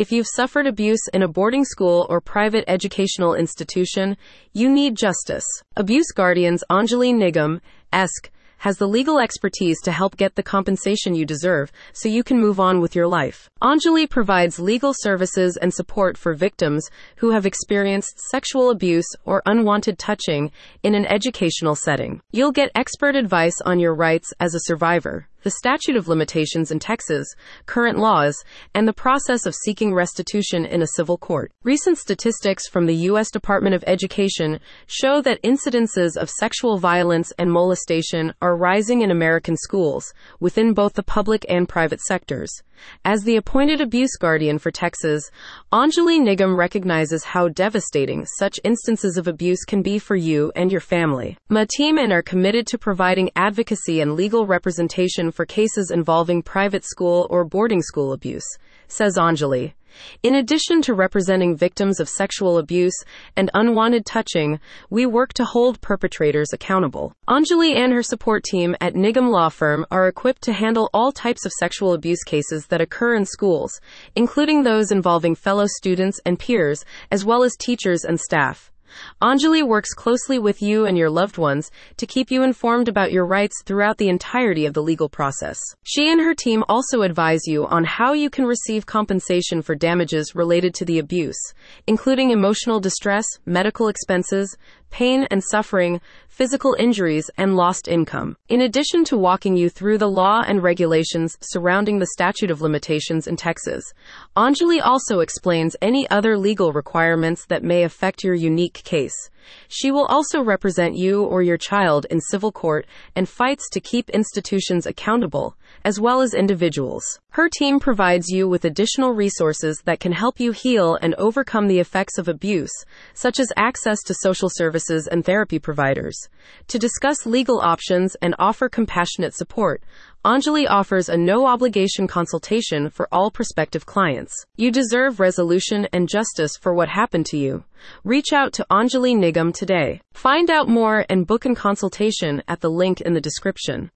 If you've suffered abuse in a boarding school or private educational institution, you need justice. Abuse Guardians Anjali Nigam, ESK, has the legal expertise to help get the compensation you deserve so you can move on with your life. Anjali provides legal services and support for victims who have experienced sexual abuse or unwanted touching in an educational setting. You'll get expert advice on your rights as a survivor the statute of limitations in Texas, current laws, and the process of seeking restitution in a civil court. Recent statistics from the U.S. Department of Education show that incidences of sexual violence and molestation are rising in American schools, within both the public and private sectors. As the appointed abuse guardian for Texas, Anjali Nigam recognizes how devastating such instances of abuse can be for you and your family. My team and are committed to providing advocacy and legal representation for cases involving private school or boarding school abuse, says Anjali. In addition to representing victims of sexual abuse and unwanted touching, we work to hold perpetrators accountable. Anjali and her support team at Nigam Law Firm are equipped to handle all types of sexual abuse cases that occur in schools, including those involving fellow students and peers, as well as teachers and staff. Anjali works closely with you and your loved ones to keep you informed about your rights throughout the entirety of the legal process. She and her team also advise you on how you can receive compensation for damages related to the abuse, including emotional distress, medical expenses, pain and suffering, physical injuries, and lost income. In addition to walking you through the law and regulations surrounding the statute of limitations in Texas, Anjali also explains any other legal requirements that may affect your unique case. She will also represent you or your child in civil court and fights to keep institutions accountable, as well as individuals. Her team provides you with additional resources that can help you heal and overcome the effects of abuse, such as access to social services and therapy providers. To discuss legal options and offer compassionate support, Anjali offers a no obligation consultation for all prospective clients. You deserve resolution and justice for what happened to you. Reach out to Anjali Nigam today. Find out more and book a consultation at the link in the description.